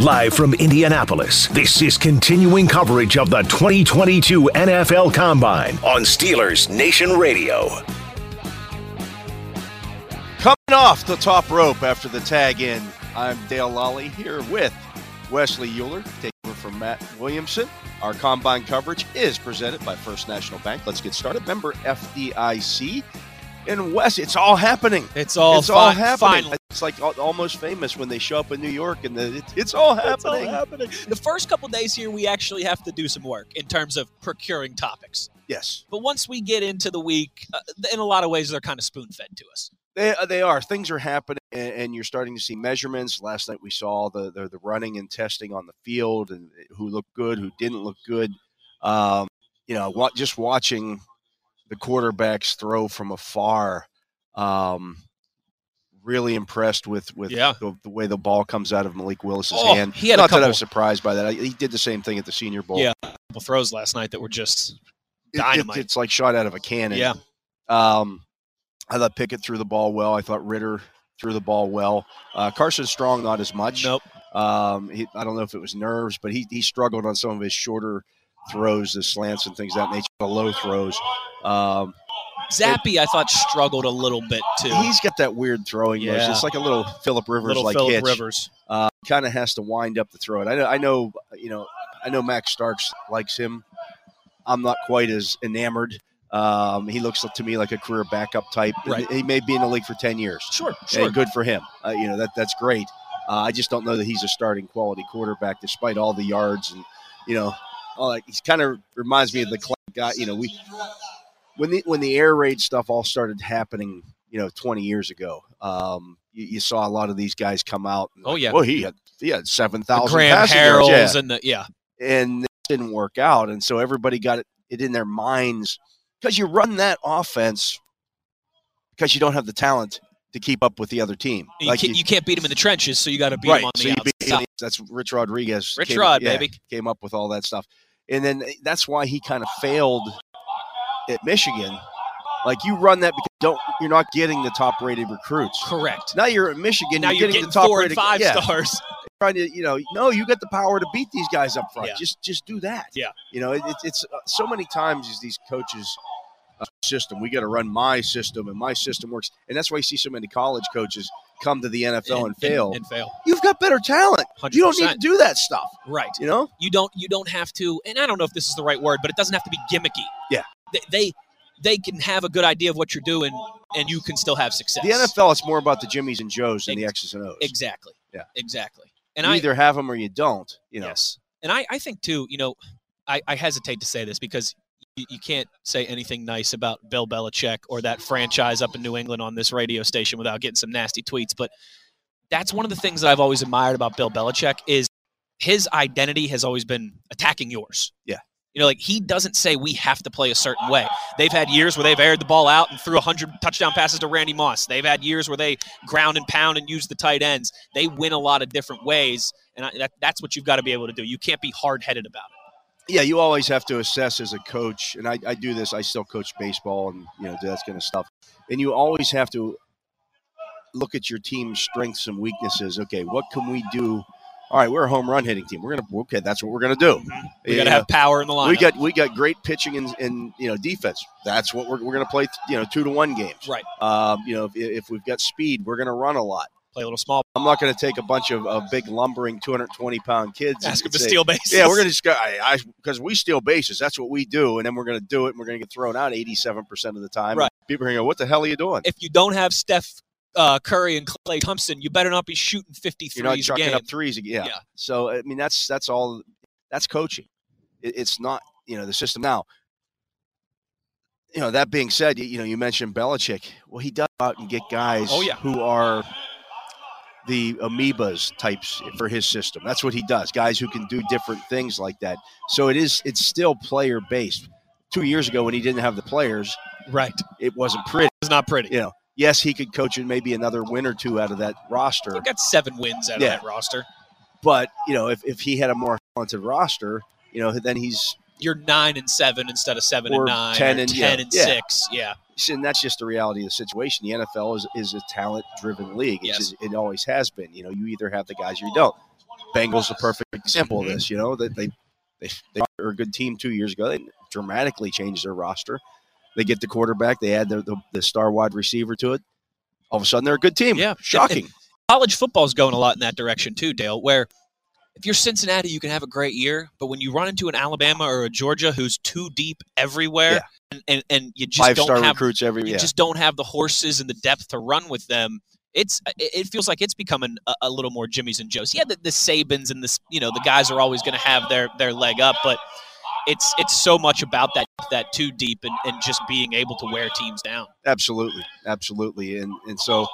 Live from Indianapolis, this is continuing coverage of the 2022 NFL Combine on Steelers Nation Radio. Coming off the top rope after the tag in, I'm Dale Lolley here with Wesley Euler, taking over from Matt Williamson. Our combine coverage is presented by First National Bank. Let's get started. Member FDIC. And Wes, it's all happening. It's all, it's all happening. finally. It's like almost famous when they show up in New York and the, it, it's all It's all happening. happening. The first couple days here, we actually have to do some work in terms of procuring topics. Yes, But once we get into the week, uh, in a lot of ways, they're kind of spoon fed to us. they uh, they are. Things are happening, and, and you're starting to see measurements. Last night we saw the, the the running and testing on the field, and who looked good, who didn't look good. Um, you know, just watching the quarterbacks throw from afar. Um, really impressed with with Yeah. the, the way the ball comes out of Malik Willis's Oh, hand. he had Not that I was surprised by that. I, he did the same thing at the Senior Bowl. Yeah. a Couple throws last night that were just It- it- dynamite. it's like shot out of a cannon. Yeah. Um, I thought Pickett threw the ball well. I thought Ridder threw the ball well. Uh, Carson Strong not as much. nope. Um, he, I don't know if it was nerves, but he, he struggled on some of his shorter throws, the slants and things of that nature, the low throws. Um, Zappe, I thought struggled a little bit too. he's got that weird throwing motion. Yeah. It's like a little Philip Rivers little like Philip hitch. Rivers. Uh, kind of has to wind up to throw it. I know, I know, you know, I know Max Starks likes him. I'm not quite as enamored. Um, he looks to me like a career backup type. Right. He may be in the league for 10 years. Sure, sure. And good for him. Uh, you know, that that's great. Uh, I just don't know that he's a starting quality quarterback despite all the yards and, you know, all that. He kind of reminds me of the guy. You know, we when the when the air raid stuff all started happening, you know, 20 years ago, um, you, you saw a lot of these guys come out. And, Oh, yeah. Well, he had he had 7,000 Graham passing Yeah and the yeah. and it didn't work out. And so everybody got it, it in their minds because you run that offense because you don't have the talent to keep up with the other team. You, can't, you can't beat them in the trenches, so you got to beat right. him on so the outside. that's Rich Rodriguez. Rich came, Rod, yeah, baby. came up with all that stuff, and then that's why he kind of failed at Michigan. Like you run that because don't you're not getting the top rated recruits. Correct. Now you're at Michigan. now you're, you're getting, getting the top four and rated five yeah, stars. trying to you know no you got the power to beat these guys up front Yeah. just just do that Yeah. you know it, it's it's uh, so many times is these coaches uh, system we got to run my system and my system works and that's why you see so many college coaches come to the NFL and, fail And, fail. you've got better talent 100%. you don't need to do that stuff Right. you know you don't you don't have to and i don't know if this is the right word but it doesn't have to be gimmicky Yeah. They they, they can have a good idea of what you're doing and you can still have success. The NFL it's more about the Jimmies and Joes than the X's and O's. exactly. Yeah. exactly. And you i either have them or you don't you know. Yes. And i i think too you know i i hesitate to say this because you, you can't say anything nice about bill belichick or that franchise up in new england on this radio station without getting some nasty tweets but that's one of the things that i've always admired about bill belichick is his identity has always been attacking yours. Yeah. You know, like he doesn't say we have to play a certain way. They've had years where they've aired the ball out and threw 100 touchdown passes to Randy Moss. They've had years where they ground and pound and use the tight ends. They win a lot of different ways, and I, that, that's what you've got to be able to do. You can't be hard headed about it. yeah, you always have to assess as a coach, and I, I do this. I still coach baseball and you know do that kind of stuff, and you always have to look at your team's strengths and weaknesses. Okay, what can we do? All right, we're a home run hitting team. We're gonna okay, that's what we're gonna do. We You got to know, have power in the line. we got we got great pitching and, and you know defense. That's what we're, we're gonna play. You know, two to one games. right. Um, you know, if, if we've got speed, we're gonna run a lot. Play a little small. I'm not going to take a bunch of, of big lumbering 220 pound kids. Ask them to say, steal bases. yeah, we're going to just go because we steal bases. That's what we do, and then we're going to do it, and we're going to get thrown out 87 percent of the time. Right. People are going to go, "What the hell are you doing? If you don't have Steph uh, Curry and Klay Thompson, you better not be shooting 50 You're not chucking game. up threes." Yeah. Yeah. So I mean, that's that's all. That's coaching. It, it's not you know the system now. You know that being said, you, you know you mentioned Belichick. Well, he does out and get guys Oh, yeah. who are the amoebas types for his system. That's what he does. Guys who can do different things like that. So it is it's still player based. Two years ago when he didn't have the players, Right. it wasn't pretty. It's not pretty. You know, yes, he could coach in maybe another win or two out of that roster. He got seven wins out Yeah. of that roster. But you know, if, if he had a more talented roster, you know, then he's You're nine and seven instead of seven and nine. 10 or and- ten yeah, and yeah. six. Yeah. and that's just the reality of the situation. The NFL is, is a talent driven league. It's Yes. just- it always has been. You know, you either have the guys or you don't. Bengals a perfect example of Mm-hmm. this. You know, that they, they they were a good team two years ago. They dramatically changed their roster. They get the quarterback. They add the, the, the star wide receiver to it. All of a sudden, they're a good team. Yeah. shocking. College football's going a lot in that direction too, Dale, where if you're Cincinnati, you can have a great year, but when you run into an Alabama or a Georgia who's too deep everywhere Yeah. and, and, and you just Five don't have recruits every you yeah. just don't have the horses and the depth to run with them. It's it it feels like it's becoming a, a little more Jimmy's and Joe's. Yeah, the, the Sabans and this you know the guys are always going to have their their leg up, but it's it's so much about that that too deep and, and just being able to wear teams down. Absolutely, absolutely, and and so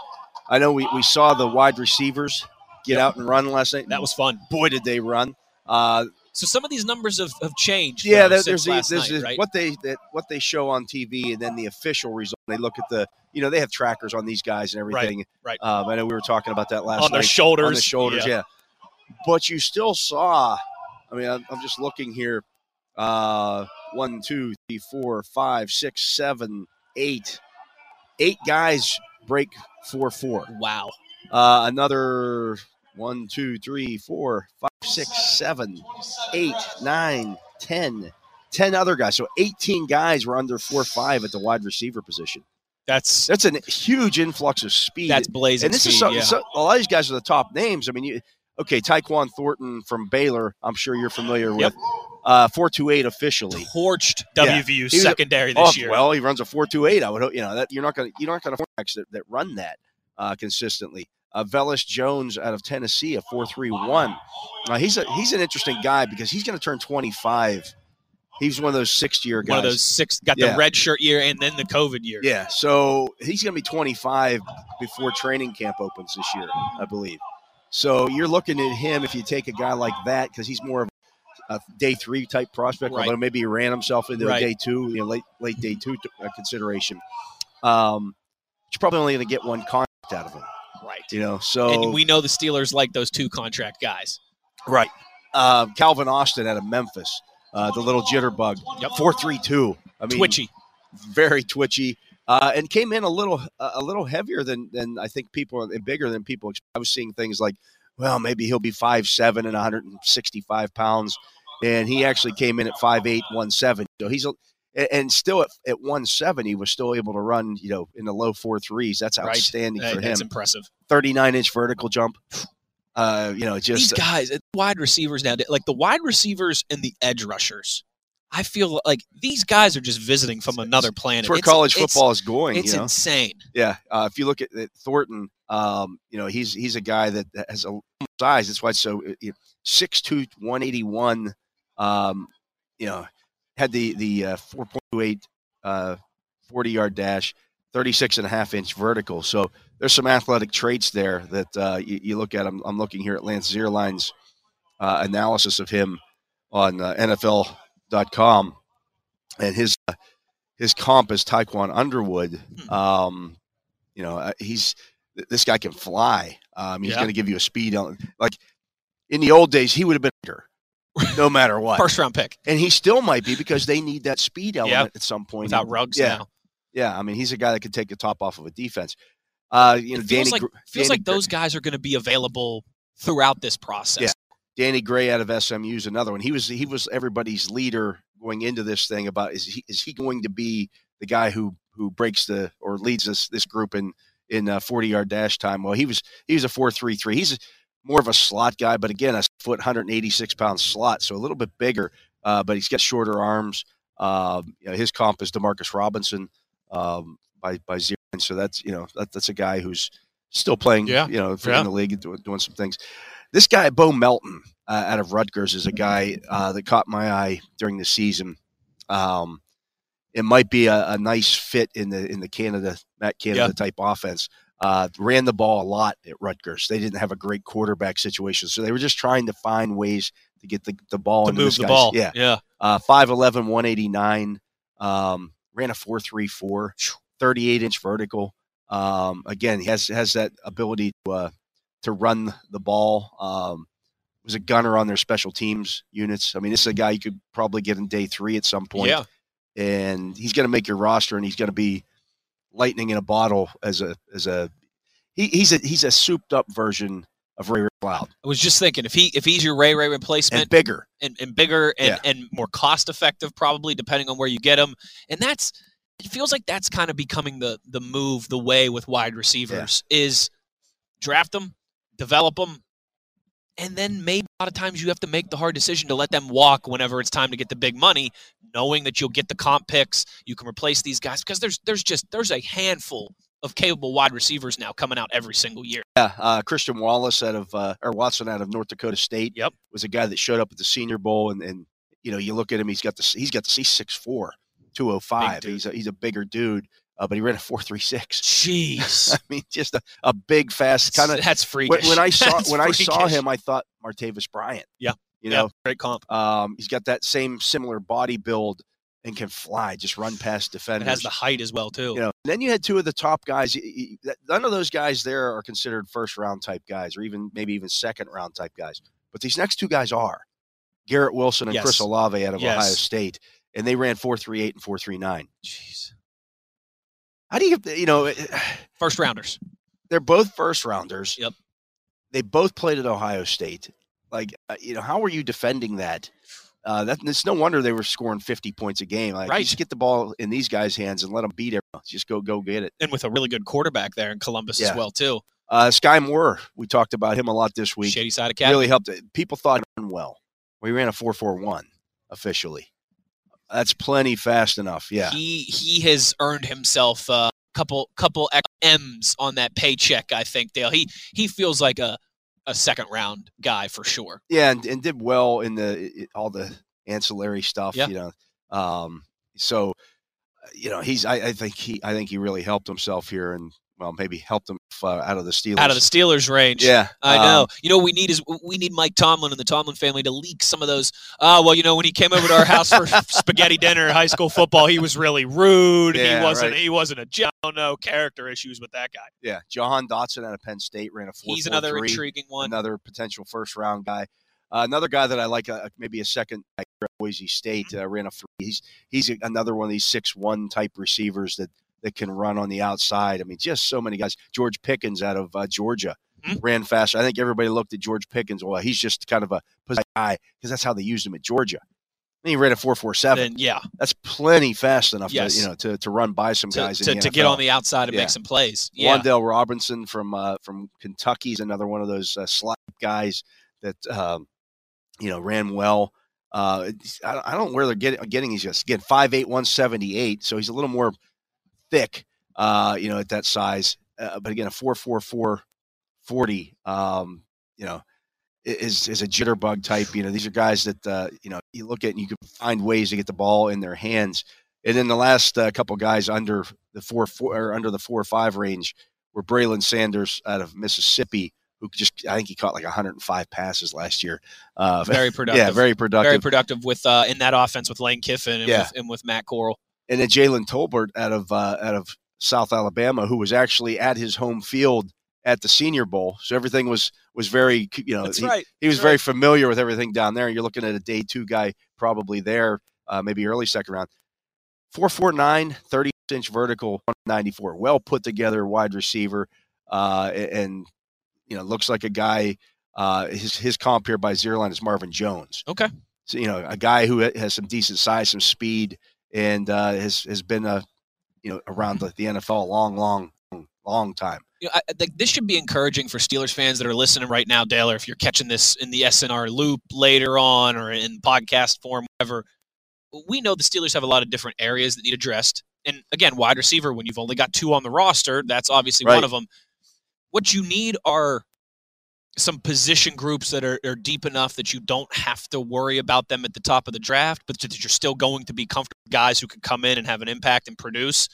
I know we, we saw the wide receivers get Yep. out and run last night. That was fun. boy did they run. Uh, So some of these numbers have, have changed. yeah, though, there, since there's, last there's night, right? what they that, what they show on TV, and then the official result. They look at the you know they have trackers on these guys and everything. right. Um, I know we were talking about that last on their shoulders. on the shoulders. Yeah. but you still saw. I mean, I'm, I'm just looking here. Uh, one, two, three, four, five, six, seven, eight, eight guys break four four. Wow. Uh, another one, two, three, four, five, six, seven, eight, nine, ten. 10 other guys. So 18 guys were under 4 5 at the wide receiver position. That's That's a huge influx of speed. that's blazing and this speed. is so, yeah. so- a lot of these guys are the top names. I mean, you, okay, Tyquan Thornton from Baylor, I'm sure you're familiar Yep. with. Uh, 428 officially. torched Yeah. WVU was a- secondary Oh, this year. well, he runs a 428. I would hope, you know, that you're not going to, you're not going to quarterbacks that, that run that uh, consistently. Uh, Velus Jones out of Tennessee, a 431. Uh, he's a he's an interesting guy because he's going to turn 25. He's one of those sixth year guys. One of those six got Yeah. the red shirt year and then the COVID year. Yeah, so he's going to be 25 before training camp opens this year, I believe. So you're looking at him if you take a guy like that because he's more of a day three type prospect, Right. although maybe he ran himself into Right. a day two, you know, late late day two uh, consideration. Um, you're probably only going to get one contract out of him, Right. you know. So And we know the Steelers like those two contract guys. right, uh, Calvin Austin out of Memphis, uh, the little jitterbug, Yep. four three two. I mean, Twitchy. very twitchy, uh, and came in a little a little heavier than than I think people and bigger than people. expect. I was seeing things like, well, maybe he'll be five seven and 165 pounds, and he actually came in at five eight one seven. So he's a and- still at, at 170 was still able to run you know in the low four threes that's Right. outstanding Hey, for that's impressive. 39 inch vertical jump uh you know just These guys, uh, wide receivers now, like the wide receivers and the edge rushers, I feel like these guys are just visiting from another planet. that's where It's- college it's- football is going It's you know insane. Yeah, uh, if you look at, at Thornton, um, you know he's he's a guy that has a size. That's why it's so you know, 6'2", 181. Um, you know, had the the uh, four point eight uh, forty yard dash, 36 and a half inch vertical. So there's some athletic traits there that uh, you, you look at. I'm, I'm looking here at Lance Zierlein's uh, analysis of him on uh, NFL.com, and his uh, his comp is Taekwon Underwood. Hmm. Um, you know, uh, he's this guy can fly. Um, he's Yeah. going to give you a speed on like in the old days he would have been bigger, no matter what, First round pick and he still might be because they need that speed element at some point. without rugs yeah. now. yeah, I mean he's a guy that could take the top off of a defense. Uh, you know, feels Danny like feels Danny like those guys are going to be available throughout this process. Yeah. Danny Gray out of SMU is another one. He was he was everybody's leader going into this thing about is he is he going to be the guy who who breaks the or leads this this group in in uh, 40 yard dash time? Well, he was he was a four three three. He's more of a slot guy, but again, a foot 186 pound slot, so a little bit bigger, uh, but he's got shorter arms. Um, you know, his comp is Demarcus Robinson um, by by zero, and so that's you know that, that's a guy who's still playing, Yeah. you know, Yeah. in the league doing, doing some things. This guy, Bo Melton, uh, out of Rutgers, is a guy uh, that caught my eye during the season. Um, it might be a, a, nice fit in the in the Canada Matt Canada type offense. Uh, ran the ball a lot at Rutgers. They didn't have a great quarterback situation, so they were just trying to find ways to get the, the ball to into move the guy's, ball. Yeah, yeah. Uh, 5'11", 189. Um, ran a 4.34, 38 inch vertical. Um, again, he has has that ability to uh, to run the ball. Um, was a gunner on their special teams units. I mean, this is a guy you could probably get in day three at some point. Yeah. And he's going to make your roster, and he's going to be lightning in a bottle as a as a he, he's a he's a souped up version of Ray Ray Cloud. I was just thinking if he if he's your Ray Ray replacement and bigger and, and bigger and, Yeah. and more cost effective probably depending on where you get him and that's it feels like that's kind of becoming the the move the way with wide receivers is draft them develop them and then maybe a lot of times you have to make the hard decision to let them walk whenever it's time to get the big money knowing that you'll get the comp picks you can replace these guys because there's there's just there's a handful of capable wide receivers now coming out every single year Yeah, uh, Christian Wallace out of uh, or Watson out of North Dakota State. Yep. was a guy that showed up at the Senior Bowl, and, and you know you look at him, he's got the he's got the C 6'4", 205. He's a, he's a bigger dude, uh, but he ran a four three six. jeez I mean, just a, a big, fast kind of. that's When, freakish when I saw That's when I saw him, I thought Martavis Bryant. Yeah. you Yeah, know, great comp um, he's got that same similar body build and can fly, just run past It defenders. has the height as well too. you know, then you had two of the top guys. y- y- that- None of those guys there are considered first round type guys, or even maybe even second round type guys. But these next two guys are Garrett Wilson and Yes. Chris Olave out of Yes. Ohio State, and they ran four three eight and four three nine. Jeez. How do you, you know, First rounders. they're both first rounders. Yep. They both played at Ohio State. Like, uh, you know, how are you defending that? Uh, that it's no wonder they were scoring 50 points a game. Like, Right. just get the ball in these guys' hands and let them beat everyone. Just go, go get it. And with a really good quarterback there in Columbus Yeah. as well too. Uh, Skyy Moore, we talked about him a lot this week. Shady Side Academy. really helped. it. People thought he ran well. We ran a four four one officially. That's plenty fast enough. Yeah. He he has earned himself a couple couple X M's on that paycheck, I think, Dale. He he feels like a a second round guy for sure. yeah, and, and did well in the all the ancillary stuff. Yeah. You know, um, so uh, you know he's. I, I think he. I think he really helped himself here, and well, maybe helped him uh, out of the Steelers. Out of the Steelers range. Yeah, I know. um, you know, what we need is we need Mike Tomlin and the Tomlin family to leak some of those. Oh, well, you know, when he came over to our house for spaghetti dinner, high school football, he was really rude. Yeah, he wasn't. right. He wasn't a. Don't know character issues with that guy. yeah. Jahan Dotson out of Penn State ran a four. He's another intriguing one. Another potential first round guy. Uh, another guy that I like, uh, maybe a second at Boise State, Mm-hmm. uh, ran a three. He's he's another one of these six one type receivers that that can run on the outside. I mean, just so many guys. George Pickens out of uh, Georgia Mhm. ran faster. I think everybody looked at George Pickens. Well, he's just kind of a guy because that's how they used him at Georgia. And he ran a four four seven. Yeah, That's plenty fast enough Yes. to you know to, to run by some to, guys to, to get on the outside and Yeah. make some plays. Yeah, Robinson from uh, from Kentucky is another one of those uh, slot guys that um, you know ran well. Uh, I, don't- I don't know where they're getting getting these guys. Again, five eight one seventy eight, so he's a little more thick, uh, you know, at that size. Uh, but again, a four four four forty, um, you know, is is a jitterbug type. You know, these are guys that uh, you know you look at and you can find ways to get the ball in their hands. And then the last uh, couple guys under the four four or under the four or five range were Braylon Sanders out of Mississippi, who just I think he caught like 105 passes last year. Uh, very productive. yeah, very productive. very productive with uh, in that offense with Lane Kiffin and, Yeah. with, and with Matt Corral. And then Jalen Tolbert out of uh, out of South Alabama, who was actually at his home field at the Senior Bowl. So everything was was very you know That's he, right. he was That's very right. familiar with everything down there. And you're looking at a day two guy probably there, uh, maybe early second round. 449, 30 inch vertical, 194. Well put together wide receiver. Uh, and, you know, looks like a guy. Uh, his his comp here by Zierlein is Marvin Jones. Okay. So, you know, a guy who has some decent size, some speed, and uh, has has been a, you know, around the, the NFL a long, long, long time. you know, I, I this should be encouraging for Steelers fans that are listening right now, Dale, or if you're catching this in the SNR loop later on or in podcast form, whatever. We know the Steelers have a lot of different areas that need addressed. And again, wide receiver, when you've only got two on the roster, that's obviously Right. one of them. What you need are some position groups that are, are deep enough that you don't have to worry about them at the top of the draft, but that you're still going to be comfortable guys who can come in and have an impact and produce.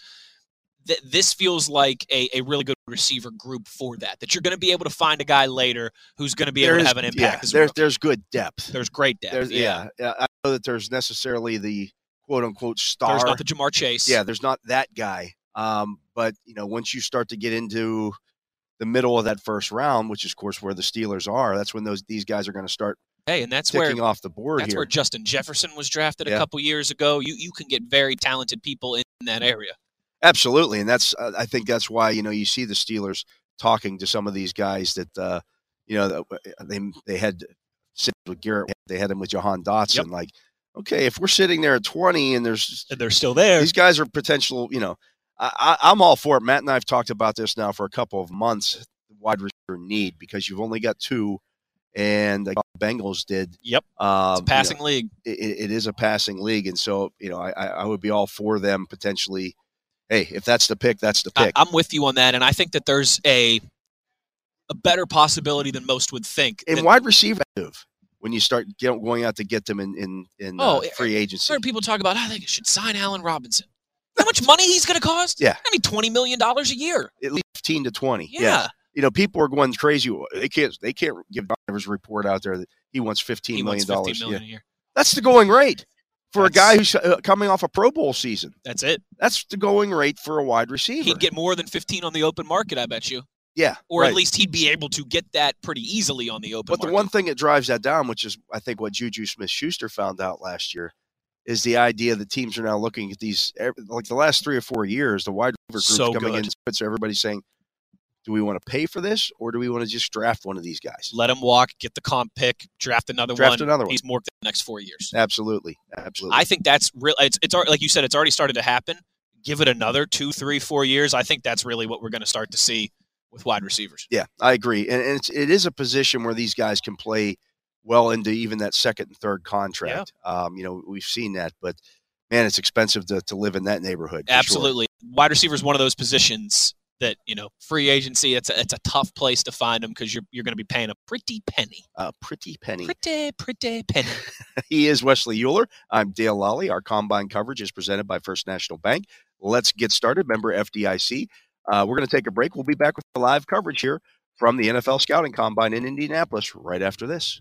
Th- this feels like a, a really good receiver group for that. That you're going to be able to find a guy later who's going to be There able is- to have an impact. Yeah, there's rookie. there's good depth. there's great depth. There's, yeah. yeah. yeah, I know that there's necessarily the quote unquote star. There's not the Ja'Marr Chase. yeah, there's not that guy. Um, but you know, once you start to get into the middle of that first round, which is of course where the Steelers are, that's when those these guys are going to start Hey, and that's where off the board that's here. where Justin Jefferson was drafted a couple years ago. You you can get very talented people in that area. Absolutely, and that's uh, I think that's why you know you see the Steelers talking to some of these guys that uh, you know uh, they they had with Garrett, they had him with Jahan Dotson. Like, okay, if we're sitting there at twenty and there's And they're still there. these guys are potential, you know, I, I, I'm all for it. Matt and I have talked about this now for a couple of months. Wide receiver need because you've only got two, and the Bengals did. Yep. Um, It's a passing league. you know, it, it is a passing league, and so you know, I, I I would be all for them potentially. Hey, if that's the pick, that's the I, pick. I'm with you on that, and I think that there's a a better possibility than most would think. in that- wide receiver, when you start going out to get them in in, in Oh, uh, free agency, heard people talk about how they should sign Allen Robinson. How much money he's going to cost? Yeah. I mean, twenty million dollars a year. at least fifteen to twenty. Yeah, you know, people are going crazy. They can't they can't give Driver's report out there that he wants fifteen he million dollars Yeah. a year. That's the going rate for a guy who's uh, coming off a Pro Bowl season. That's it. That's the going rate for a wide receiver. He'd get more than fifteen on the open market, I bet you, yeah, or right. at least he'd be able to get that pretty easily on the open. But the one thing that drives that down, which is I think what Juju Smith Schuster found out last year, is the idea that teams are now looking at these eh, like the last three or four years, the wide receiver group's So coming good. in. So everybody's saying, do we want to pay for this or do we want to just draft one of these guys? let him walk, get the comp pick, draft another Draft one. another one. He's more the next four years. Absolutely, absolutely. I think that's real. It's it's like you said, it's already started to happen. Give it another two, three, four years. I think that's really what we're going to start to see with wide receivers. Yeah, I agree, and, and it's, it is a position where these guys can play well into even that second and third contract. Um, you know, we've seen that, but man, it's expensive to, to live in that neighborhood. for sure. Absolutely, wide receiver is one of those positions that you know free agency. It's a, it's a tough place to find them because you're you're going to be paying a pretty penny, a pretty penny. pretty pretty penny. he is Wesley Euler. I'm Dale Lolley. Our combine coverage is presented by First National Bank. Let's get started. Member FDIC. Uh, we're going to take a break. We'll be back with the live coverage here from the NFL Scouting Combine in Indianapolis right after this.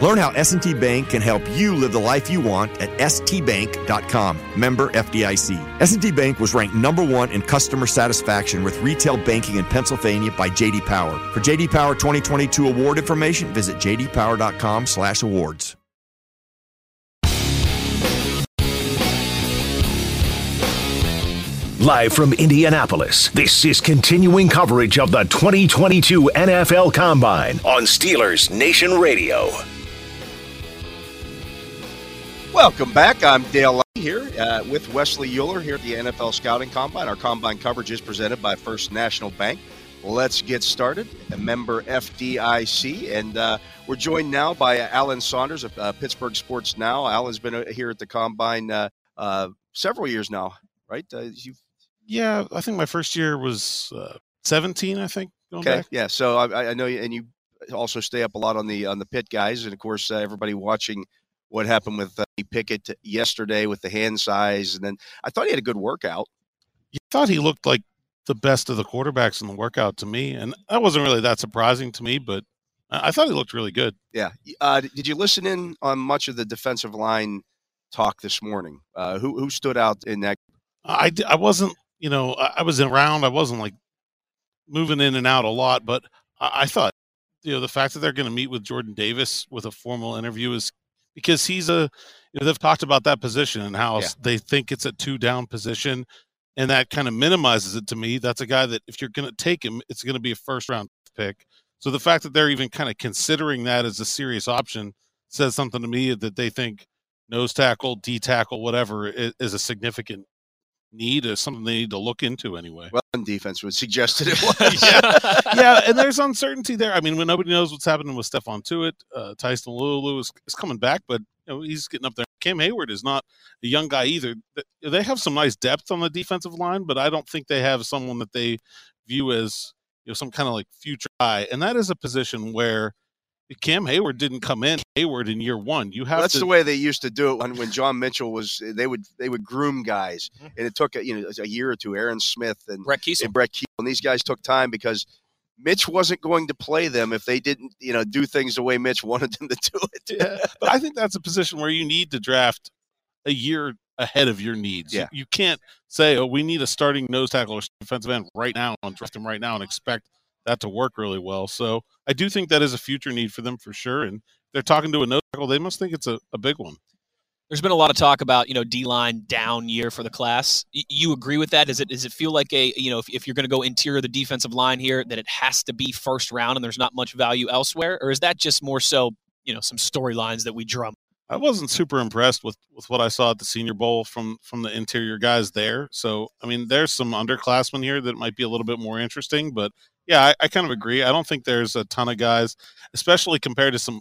Learn how S&T Bank can help you live the life you want at stbank.com. Member FDIC. S&T Bank was ranked number one in customer satisfaction with retail banking in Pennsylvania by J.D. Power. For J.D. Power 2022 award information, visit jdpower.com/awards. Live from Indianapolis, this is continuing coverage of the 2022 NFL Combine on Steelers Nation Radio. Welcome back. I'm Dale Lolley here uh, with Wesley Euler here at the NFL Scouting Combine. Our combine coverage is presented by First National Bank. Let's get started. A member FDIC, and uh, we're joined now by Alan Saunders of uh, Pittsburgh Sports Now. Alan's been uh, here at the combine uh, uh, several years now, right? Uh, you've Yeah, I think my first year was uh, 17. I think going Okay, back. yeah. So I, I know, you, and you also stay up a lot on the on the pit guys, and of course, uh, everybody watching what happened with uh, Pickett yesterday with the hand size, and then I thought he had a good workout. You thought he looked like the best of the quarterbacks in the workout to me, and that wasn't really that surprising to me. But I thought he looked really good. Yeah. Uh, did you listen in on much of the defensive line talk this morning? Uh, who who stood out in that? I I wasn't, you know, I I was around. I wasn't like moving in and out a lot, but I, I thought, you know, the fact that they're going to meet with Jordan Davis with a formal interview is because he's a, you know, they've talked about that position and how Yeah. they think it's a two down position, and that kind of minimizes it to me. That's a guy that if you're going to take him, it's going to be a first round pick. So the fact that they're even kind of considering that as a serious option says something to me that they think nose tackle, D tackle, whatever i- is a significant need is something they need to look into anyway. Well, defense would suggest it was. yeah. yeah, and there's uncertainty there. I mean, when nobody knows what's happening with Stephon Tuitt, uh, Tyson Alualu is, is coming back, but you know he's getting up there. Cam Heyward is not a young guy either. They have some nice depth on the defensive line, but I don't think they have someone that they view as you know some kind of like future guy, and that is a position where Cam Heyward didn't come in Heyward in year one. You have well, that's to, the way they used to do it when, when John Mitchell was. They would they would groom guys, mm-hmm. and it took a, you know a year or two. Aaron Smith and Brett Keisel. and Brett Keisel, and these guys took time because Mitch wasn't going to play them if they didn't you know do things the way Mitch wanted them to do it. yeah, but I think that's a position where you need to draft a year ahead of your needs. Yeah. You, you can't say, "Oh, we need a starting nose tackle or defensive end right now and draft him right now and expect that to work really well. So I do think that is a future need for them for sure. And they're talking to a no tackle. They must think it's a, a big one. There's been a lot of talk about you know D line down year for the class. Y- you agree with that? Does it does it feel like a you know if, if you're going to go interior the defensive line here that it has to be first round and there's not much value elsewhere, or is that just more so you know some storylines that we drum? I wasn't super impressed with with what I saw at the Senior Bowl from from the interior guys there. So I mean, there's some underclassmen here that might be a little bit more interesting, but yeah, I, I, kind of agree. I don't think there's a ton of guys, especially compared to some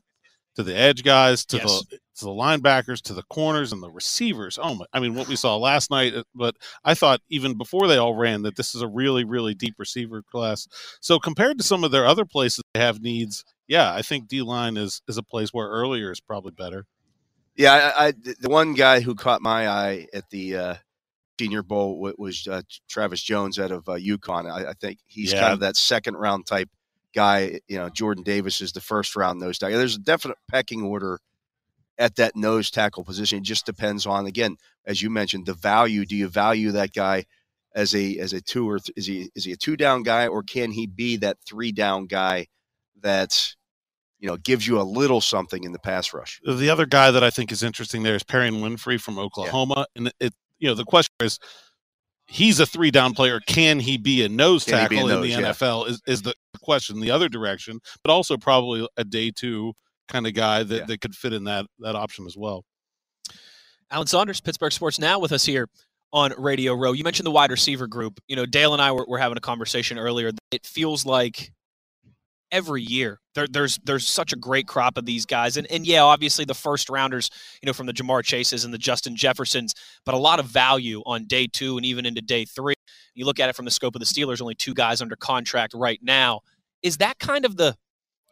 to the edge guys, to yes. the to the linebackers, to the corners and the receivers. Oh my! I mean, what we saw last night. Uh, but I thought even before they all ran that this is a really really deep receiver class. So compared to some of their other places they have needs, yeah, I think D line is is a place where earlier is probably better. Yeah, I, I the one guy who caught my eye at the uh, Senior Bowl was uh, Travis Jones out of uh, UConn. I, I think he's yeah. kind of that second round type guy. You know, Jordan Davis is the first round nose tackle. There's a definite pecking order at that nose tackle position. It just depends on again, as you mentioned, the value. Do you value that guy as a as a two or th- is he is he a two down guy or can he be that three down guy that you know gives you a little something in the pass rush? The other guy that I think is interesting there is Perrion Winfrey from Oklahoma, yeah. and it you know, the question is, he's a three down player. Can he be a nose Can tackle a nose, in the yeah. NFL? Is is the question the other direction, but also probably a day two kind of guy that, yeah. that could fit in that that option as well. Alan Saunders, Pittsburgh Sports Now, with us here on Radio Row. You mentioned the wide receiver group. You know, Dale and I were, were having a conversation earlier. It feels like every year. There, there's there's such a great crop of these guys, and and yeah, obviously the first rounders, you know, from the Ja'Marr Chases and the Justin Jeffersons, but a lot of value on day two and even into day three. You look at it from the scope of the Steelers, only two guys under contract right now. Is that kind of the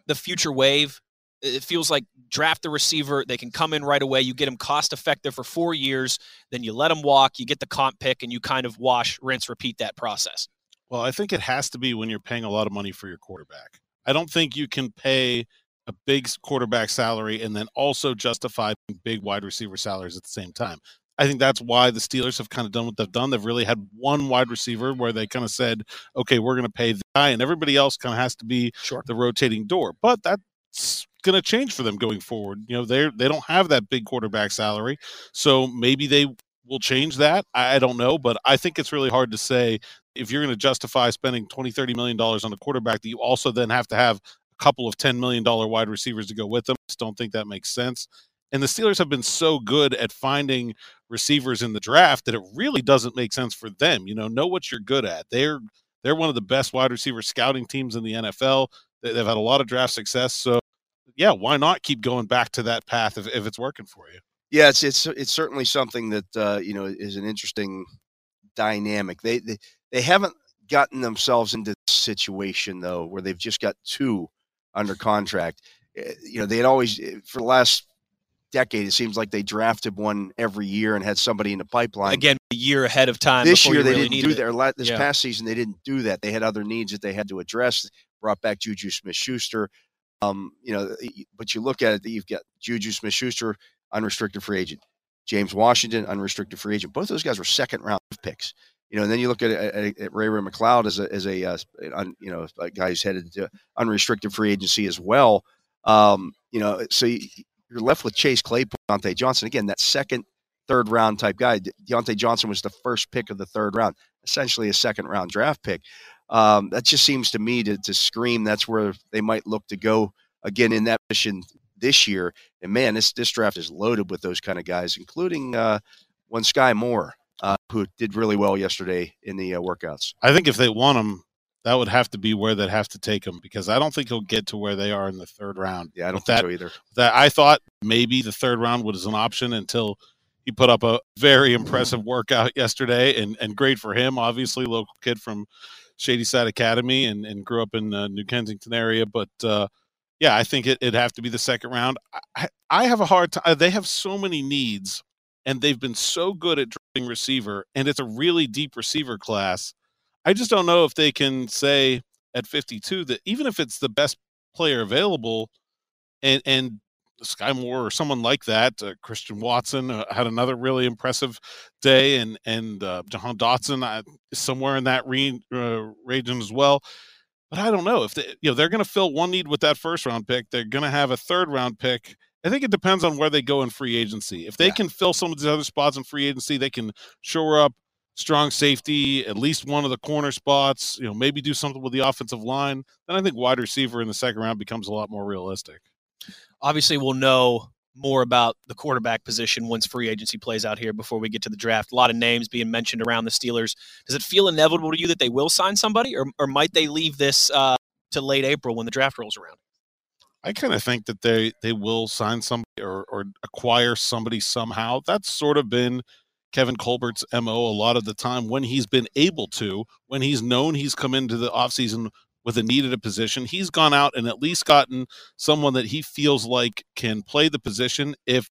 the future wave? It feels like draft the receiver. They can come in right away. You get them cost effective for four years. Then you let them walk. You get the comp pick, and you kind of wash, rinse, repeat that process. Well, I think it has to be when you're paying a lot of money for your quarterback. I don't think you can pay a big quarterback salary and then also justify big wide receiver salaries at the same time. I think that's why the Steelers have kind of done what they've done. They've really had one wide receiver where they kind of said, okay, we're going to pay the guy, and everybody else kind of has to be sure. the rotating door. But that's going to change for them going forward. You know, they they don't have that big quarterback salary, so maybe they will change that. I don't know, but I think it's really hard to say if you're going to justify spending 20 30 million dollars on a quarterback that you also then have to have a couple of 10 million dollar wide receivers to go with them just don't think that makes sense. And the steelers have been so good at finding receivers in the draft that it really doesn't make sense for them you know know what you're good at. They're they're one of the best wide receiver scouting teams in the nfl they've had a lot of draft success so yeah why not keep going back to that path if, if it's working for you? Yeah it's it's it's certainly something that uh, you know is an interesting dynamic. They, they they haven't gotten themselves into this situation though, where they've just got two under contract. Eh, you know, they had always eh, for the last decade. It seems like they drafted one every year and had somebody in the pipeline. Again, a year ahead of time. This year they really didn't do that. This yeah. past season they didn't do that. They had other needs that they had to address. Brought back Juju Smith-Schuster. Um, you know, but you look at it, you've got Juju Smith-Schuster, unrestricted free agent. James Washington, unrestricted free agent. Both those guys were second round picks. You know, and then you look at, at, at Ray Ray McCloud as a as a uh, un, you know a guy who's headed to unrestricted free agency as well. Um, you know, so you, are left with Chase Claypool, Diontae Johnson again. That second, third round type guy. Diontae Johnson was the first pick of the third round, essentially a second round draft pick. Um, that just seems to me to, to scream that's where they might look to go again in that position this year. And man, this this draft is loaded with those kind of guys, including uh, one Skyy Moore. Uh, who did really well yesterday in the uh, workouts. I think if they want him, that would have to be where they'd have to take him because I don't think he'll get to where they are in the third round. Yeah, I don't With think that, so either. That I thought maybe the third round was an option until he put up a very impressive workout yesterday, and and great for him. Obviously, local kid from Shady Side Academy and and grew up in uh, New Kensington area, but. Uh, yeah, I think it, it'd have to be the second round. I, I have a hard time. They have so many needs, and they've been so good at drafting receiver, and it's a really deep receiver class. I just don't know if they can say at 52 that even if it's the best player available, and and Skyy Moore or someone like that, uh, Christian Watson uh, had another really impressive day, and and uh, Jahan Dotson uh, somewhere in that re- uh, region as well. But I don't know if they, you know they're going to fill one need with that first round pick. They're going to have a third round pick. I think it depends on where they go in free agency. If they Yeah. can fill some of these other spots in free agency, they can shore up strong safety, at least one of the corner spots. You know, maybe do something with the offensive line. Then I think wide receiver in the second round becomes a lot more realistic. Obviously, we'll know more about the quarterback position once free agency plays out here before we get to the draft. A lot of names being mentioned around the Steelers. Does it feel inevitable to you that they will sign somebody, or, or might they leave this uh, to late April when the draft rolls around? I kind of think that they they will sign somebody or, or acquire somebody somehow. That's sort of been Kevin Colbert's MO a lot of the time when he's been able to, when he's known he's come into the offseason with a need at a position, he's gone out and at least gotten someone that he feels like can play the position if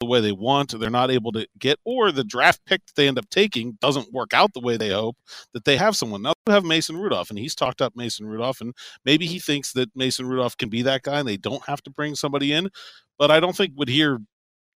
the way they want, they're not able to get, or the draft pick that they end up taking doesn't work out the way they hope, that they have someone. Now they have Mason Rudolph, and he's talked up Mason Rudolph, and maybe he thinks that Mason Rudolph can be that guy and they don't have to bring somebody in. But I don't think would hear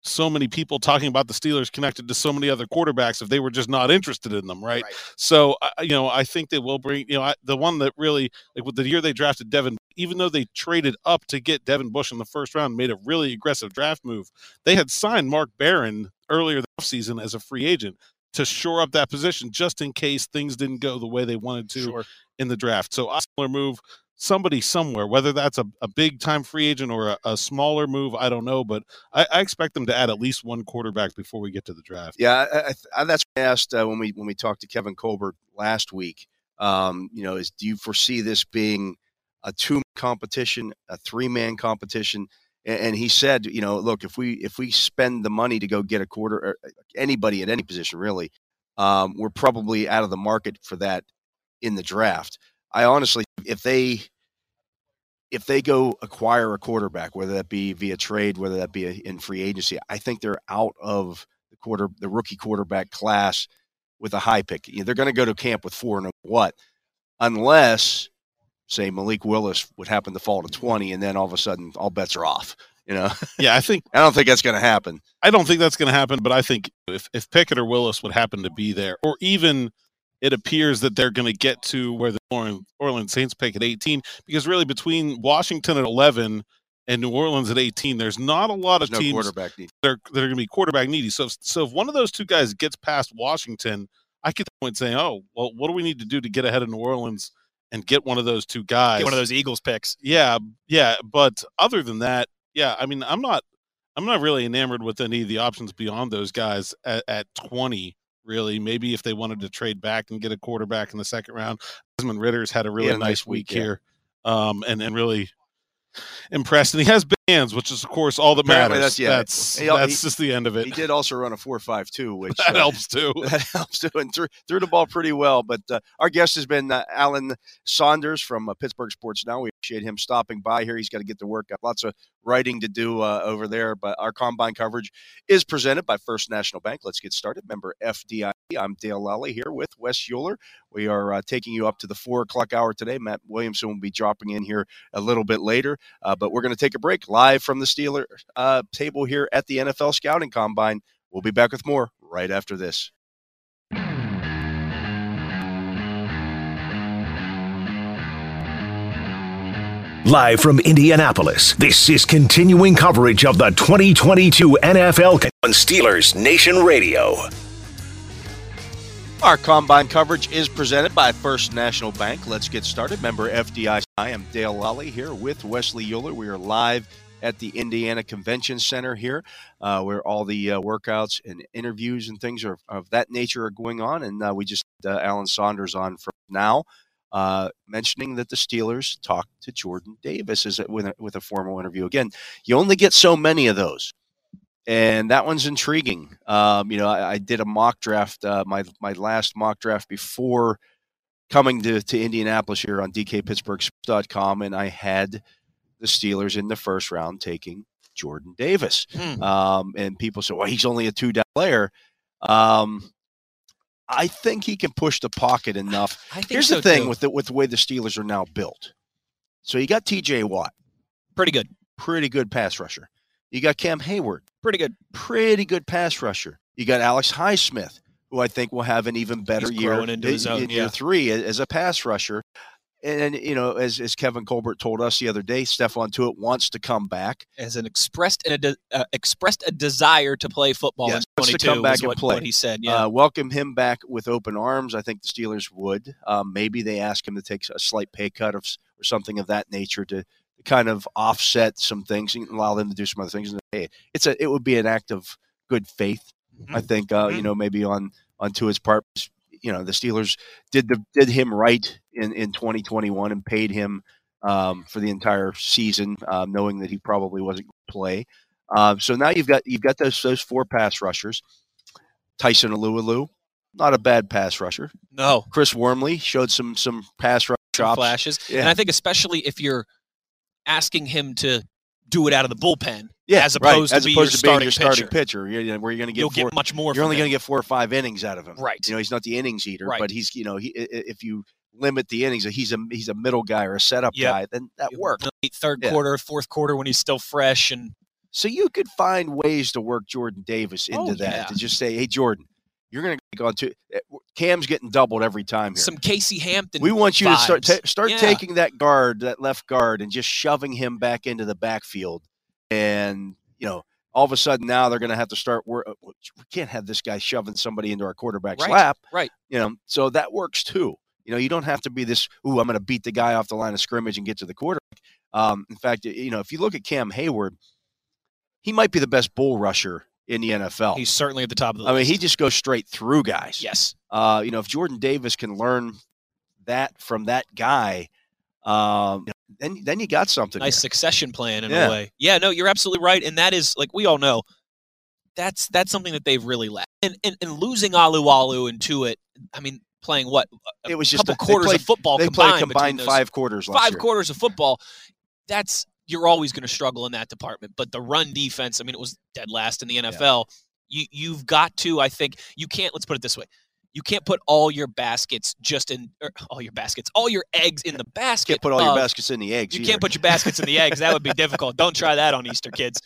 so many people talking about the Steelers connected to so many other quarterbacks if they were just not interested in them, right? Right. So, you know, I think they will bring, you know, I, the one that really, like with the year they drafted Devin, even though they traded up to get Devin Bush in the first round, made a really aggressive draft move, they had signed Mark Barron earlier the offseason as a free agent to shore up that position just in case things didn't go the way they wanted to Sure. in the draft. So a similar move, somebody somewhere, whether that's a, a big time free agent or a, a smaller move, I don't know, but I, I expect them to add at least one quarterback before we get to the draft. Yeah, I, I, I, that's what I asked uh, when we when we talked to Kevin Colbert last week. Um, you know, is do you foresee this being a two competition, a three man competition? And, and he said, you know, look, if we if we spend the money to go get a quarter, or uh, anybody at any position really, um, we're probably out of the market for that in the draft. I honestly, if they if they go acquire a quarterback, whether that be via trade, whether that be in free agency, I think they're out of the quarter, the rookie quarterback class with a high pick. You know, they're going to go to camp with four and what, unless say Malik Willis would happen to fall to twenty, and then all of a sudden all bets are off. You know, Yeah, I think I don't think that's going to happen. I don't think that's going to happen, but I think if, if Pickett or Willis would happen to be there, or even it appears that they're going to get to where the Orleans, Saints pick at 18, because really between Washington at 11 and New Orleans at 18, there's not a lot There's of no teams quarterback that are, that are going to be quarterback needy. So, if- so if one of those two guys gets past Washington, I could point saying, oh, well, what do we need to do to get ahead of New Orleans and get one of those two guys? Get one of those Eagles picks. Yeah, yeah, but other than that, yeah, I mean, I'm not, I'm not really enamored with any of the options beyond those guys at, at 20. Really, maybe if they wanted to trade back and get a quarterback in the second round, Desmond Ridder's had a really a nice, nice week, week, yeah. here, um, and and really impressed. And he has bands, which is of course all that Apparently matters. that's- yeah, that's he- that's he- just the end of it. He did also run a four five two, which that uh, helps too. that helps too, and threw, threw the ball pretty well. But uh, our guest has been uh, Alan Saunders from uh, Pittsburgh Sports Now. We appreciate him stopping by here. He's got to get to work. Got lots of writing to do uh, over there. But our combine coverage is presented by First National Bank. Let's get started. Member FDIC. I'm Dale Lolley here with Wes Euler. We are uh, taking you up to the four o'clock hour today. Matt Williamson will be dropping in here a little bit later. Uh, but we're going to take a break live from the Steeler uh, table here at the NFL Scouting Combine. We'll be back with more right after this. Live from Indianapolis, this is continuing coverage of the 2022 NFL on Steelers Nation Radio. Our combine coverage is presented by First National Bank. Let's get started. Member FDIC. I am Dale Lolley here with Wesley Euler. We are live at the Indiana Convention Center here, uh, where all the uh, workouts and interviews and things are, of that nature are going on. And uh, we just uh, Alan Saunders on from now, uh, mentioning that the Steelers talked to Jordan Davis a, with, a, with a formal interview. Again, you only get so many of those. And that one's intriguing. Um, you know, I, I, did a mock draft, uh, my my last mock draft before coming to, to Indianapolis here on DKPittsburghs.com, and I had the Steelers in the first round taking Jordan Davis. Hmm. Um, and people say, well, he's only a two down player. Um, I think he can push the pocket enough. Here's so the thing too. with the, with the way the Steelers are now built. So you got TJ Watt. Pretty good. Pretty good pass rusher. You got Cam Heyward. Pretty good. Pretty good pass rusher. You got Alex Highsmith, who I think will have an even better He's year into his own, in yeah. year three as a pass rusher. And you know, as, as Kevin Colbert told us the other day, Stephon Tuitt wants to come back. As an expressed and a de- uh, expressed a desire to play football Yes, in wants to come back and what, play. what he said. Yeah. Uh, welcome him back with open arms. I think the Steelers would. Um, maybe they ask him to take a slight pay cut of, or something of that nature to, to kind of offset some things and allow them to do some other things. And hey, it's a it would be an act of good faith. I think uh, you Mhm. know maybe on on to his part. You know the Steelers did the did him right in in 2021 and paid him um, for the entire season, uh, knowing that he probably wasn't going to play. Uh, so now you've got you've got those those four pass rushers. Tyson Alualu, not a bad pass rusher. no. Chris Wormley showed some some pass rush chops. flashes. Yeah. And I think especially if you're asking him to do it out of the bullpen, Yeah, as right, opposed to as be opposed your to being starting your starting pitcher. pitcher, where you're going to get four. get much more. You're only going to get four or five innings out of him. right. You know, he's not the innings eater, Right. but he's you know, he, if you limit the innings, he's a he's a middle guy or a setup Yep. guy, then that works. Third Yeah. quarter, fourth quarter when he's still fresh, and So you could find ways to work Jordan Davis into Oh, that yeah. to just say, hey, Jordan, you're going to go on to Cam's getting doubled every time here. some Casey Hampton. we want you to start vibes. ta- start Yeah. taking that guard, that left guard, and just shoving him back into the backfield. And you know, all of a sudden now they're going to have to start. Wor- uh, we can't have this guy shoving somebody into our quarterback's Right, lap. right. You know, so that works too. You know, you don't have to be this. Ooh, I'm going to beat the guy off the line of scrimmage and get to the quarterback. Um, in fact, you know, if you look at Cam Heyward, he might be the best bull rusher in the NFL. He's certainly at the top of the I mean, he just goes straight through guys. yes. Uh, you know, if Jordan Davis can learn that from that guy, um, then then you got something. nice here. succession plan in Yeah. a way. Yeah, no, you're absolutely right, and that is like we all know. That's that's something that they've really lacked, and and, and losing Alualu into it. I mean, playing what a It was just couple a- quarters played- of football They combined played combined five quarters last five year. quarters of football. That's you're always going to struggle in that department. But the run defense, I mean, it was dead last in the NFL. You you've got to. I think you can't. Let's put it this way. You can't put all your baskets just in or all your baskets, all your eggs in the basket. Can't put all your baskets in the eggs. you either. can't put your baskets in the eggs. That would be difficult. Don't try that on Easter, kids.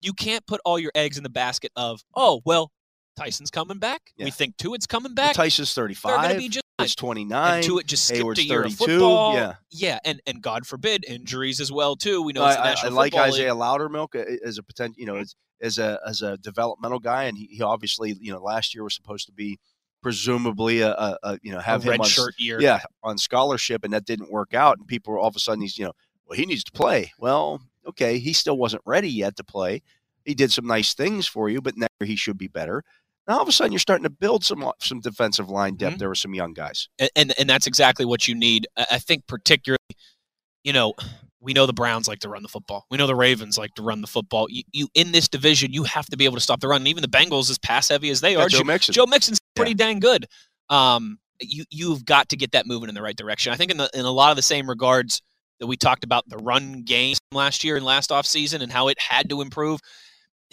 You can't put all your eggs in the basket of, oh, well, Tyson's coming back. Yeah. We think Tuitt's coming Well, back. Tyson's going to thirive. be just. It's twenty nine. And Tuitt just skipped Heyward's a year of football. yeah. yeah, and and God forbid injuries as well too. We know I, it's the I- I like Football League. Isaiah Loudermilk uh, as a potential, you know, as, as a as a developmental guy, and he, he obviously, you know, last year was supposed to be presumably a, a, a you know A have him red on, shirt year. yeah, on scholarship, and that didn't work out. And people were all of a sudden he's you know, well, he needs to play. Well, okay, he still wasn't ready yet to play. He did some nice things for you, but now he should be better. Now all of a sudden you're starting to build some some defensive line depth. Mhm. There were some young guys. and, and and that's exactly what you need. I think particularly, you know, we know the Browns like to run the football. We know the Ravens like to run the football. You, you in this division, you have to be able to stop the run. And even the Bengals, as pass heavy as they Yeah, are, Joe Mixon. Joe Mixon's pretty dang good. Um, you you've got to get that moving in the right direction. I think in the in a lot of the same regards that we talked about the run game last year and last offseason and how it had to improve.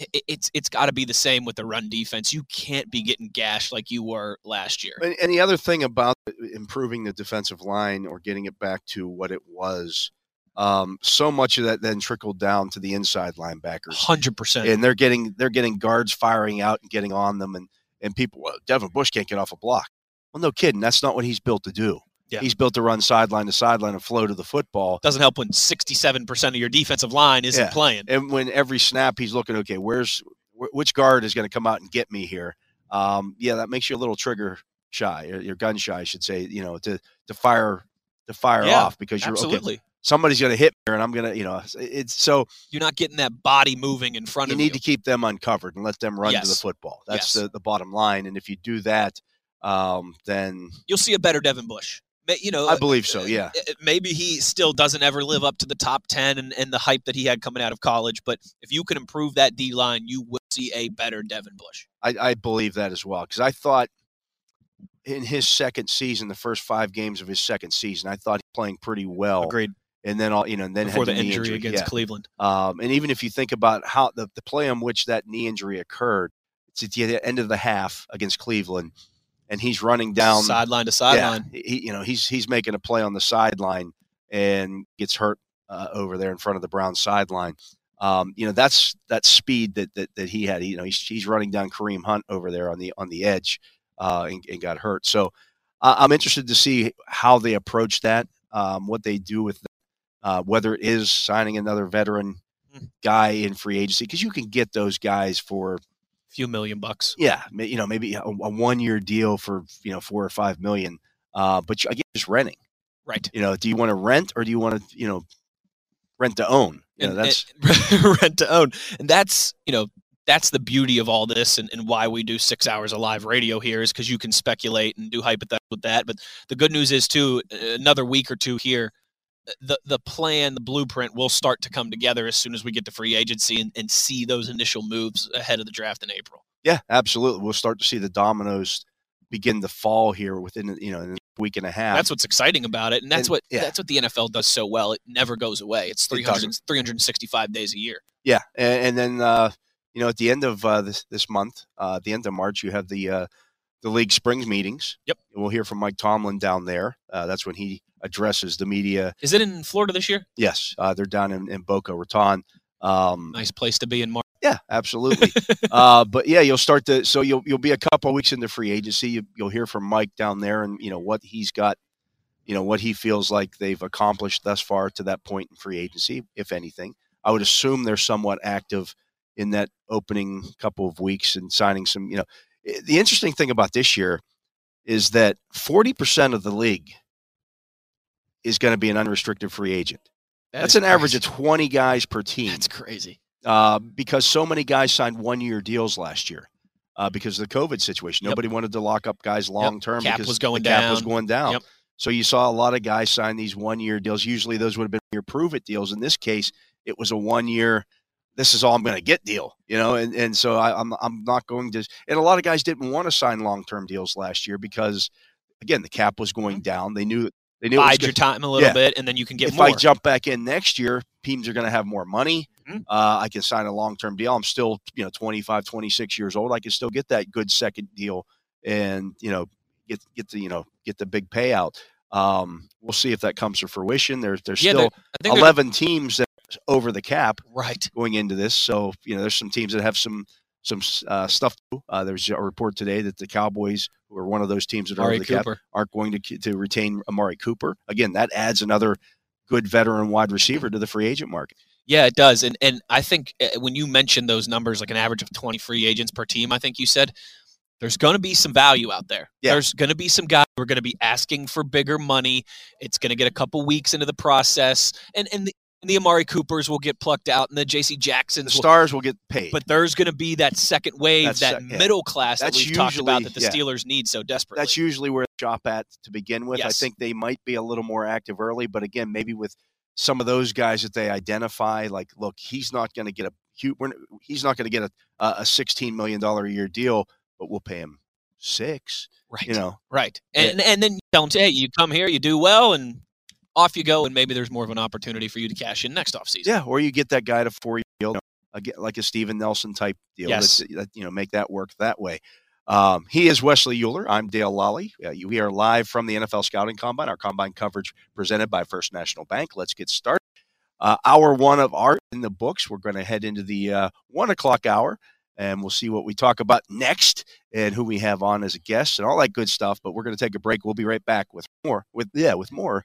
I- It's it's got to be the same with the run defense. You can't be getting gashed like you were last year. And, and the other thing about improving the defensive line or getting it back to what it was, um, so much of that then trickled down to the inside linebackers, Hundred percent. and they're getting they're getting guards firing out and getting on them, and and people, well, Devin Bush can't get off a block. Well, no kidding, that's not what he's built to do. Yeah. He's built to run sideline to sideline and flow to the football. doesn't help when 67% of your defensive line isn't Yeah. playing. And when every snap he's looking, okay, where's wh- which guard is going to come out and get me here? Um, yeah, that makes you a little trigger shy, or your gun shy, I should say. You know, to to fire to fire Yeah, off because you're okay. Absolutely. somebody's going to hit me, and I'm going to, you know, it's so You're not getting that body moving in front you of need you. Need to keep them uncovered and let them run to the football. That's Yes. the, the bottom line. And if you do that, um, then You'll see a better Devin Bush. You know, I believe so. uh, Yeah. uh, Maybe he still doesn't ever live up to the top 10 and, and the hype that he had coming out of college. But if you can improve that D line, you will see a better Devin Bush. I, I believe that as well because I thought in his second season, the first five games of his second season, I thought he was playing pretty well. Agreed. And then all you know, and then Before had the knee injury, against yeah. Cleveland. Um, and even if you think about how the, the play on which that knee injury occurred, it's at the end of the half against Cleveland, and he's running down sideline to yeah, sideline. he, you know, he's he's making a play on the sideline and gets hurt uh, over there in front of the Brown sideline. Um, you know, that's that speed that that, that he had. You know, he's, he's running down Kareem Hunt over there on the on the edge uh, and, and got hurt. So uh, I'm interested to see how they approach that, um, what they do with uh, whether it is signing another veteran Hmm. guy in free agency because you can get those guys for few million bucks. yeah, you know, maybe a, a one year deal for you know four or five million. Uh, but you, again, just renting. Right. You know, do you want to rent or do you want to you know rent to own? You know, that's and- rent to own. And that's, you know, that's the beauty of all this and, and why we do six hours of live radio here is because you can speculate and do hypotheticals with that. But the good news is too, another week or two here, the the plan, the blueprint will start to come together as soon as we get to free agency and, and see those initial moves ahead of the draft in April. yeah, absolutely. We'll start to see the dominoes begin to fall here within you know in a week and a half. That's what's exciting about it. And that's And- what yeah. that's what the NFL does so well. It never goes away. It's It 300, doesn't. 365 days a year. Yeah, and, and then uh, you know at the end of uh, this this month, uh, at the end of March, you have the uh, the league springs meetings. Yep. we'll hear from Mike Tomlin down there. Uh, that's when he addresses the media. Is it in Florida this year? Yes, uh, they're down in, in Boca Raton. Um, Nice place to be in March. Yeah, absolutely. uh, but yeah, you'll start to so you'll you'll be a couple of weeks into free agency. You, you'll hear from Mike down there, and you know what he's got, you know what he feels like they've accomplished thus far to that point in free agency, if anything. I would assume they're somewhat active in that opening couple of weeks and signing some. You know, the interesting thing about this year is that forty percent of the league is going to be an unrestricted free agent. That That's an average of twenty guys per team That's crazy. uh, because so many guys signed one year deals last year uh, because of the COVID situation. Yep. Nobody wanted to lock up guys long term Cap because was going the cap was going down. Yep. So you saw a lot of guys sign these one year deals. Usually those would have been your prove it deals. In this case, it was a one year. This is all I'm going to get deal, you know, and and so I, I'm I'm not going to. And a lot of guys didn't want to sign long term deals last year because, again, the cap was going down. They knew they knew Bide your time a little Yeah. bit, and then you can get more. if more. I jump back in next year, teams are going to have more money. Mhm. Uh, I can sign a long term deal. I'm still, you know, 25, 26 years old. I can still get that good second deal and, you know, get, get the, you know, get the big payout. Um, we'll see if that comes to fruition. There's, there's yeah, still they're- I think they're- 11 teams that are over the cap right. going into this. So, you know, there's some teams that have some, some uh, stuff. Uh, there's a report today that the Cowboys, who are one of those teams that are over the cap, aren't going to to retain Amari Cooper. Again, that adds another good veteran wide receiver to the free agent market. Yeah, it does. And and I think uh, when you mentioned those numbers, like an average of 20 free agents per team, I think you said there's going to be some value out there. Yeah. There's going to be some guys who are going to be asking for bigger money. It's going to get a couple weeks into the process, and and the, and the Amari Coopers will get plucked out, and the J.C. The Jacksons. will, stars will get paid. but there's going to be that second wave, That's that sec- yeah. middle class that That's we've talked about that the yeah. Steelers need so desperately. that's usually where they shop at to begin with. I think they might be a little more active early, but again, maybe with some of those guys that they identify, like, look, he's not going to get a he's not going to get a a sixteen million dollar a year deal, but we'll pay him six. right. You know, Right. Yeah. And and then you tell him, hey, you come here, you do well, and off you go, and maybe there's more of an opportunity for you to cash in next offseason. yeah, or you get that guy to four year deal, like a Steven Nelson type deal. Yes. That, you know, make that work that way. Um, he is Wesley Uhler. I'm Dale Lolley. Uh, we are live from the NFL Scouting Combine, our combine coverage presented by First National Bank. Let's get started. Uh, hour one of art in the books. We're going to head into the uh, one o'clock hour, and we'll see what we talk about next and who we have on as a guest and all that good stuff. But we're going to take a break. We'll be right back with more. With yeah, with more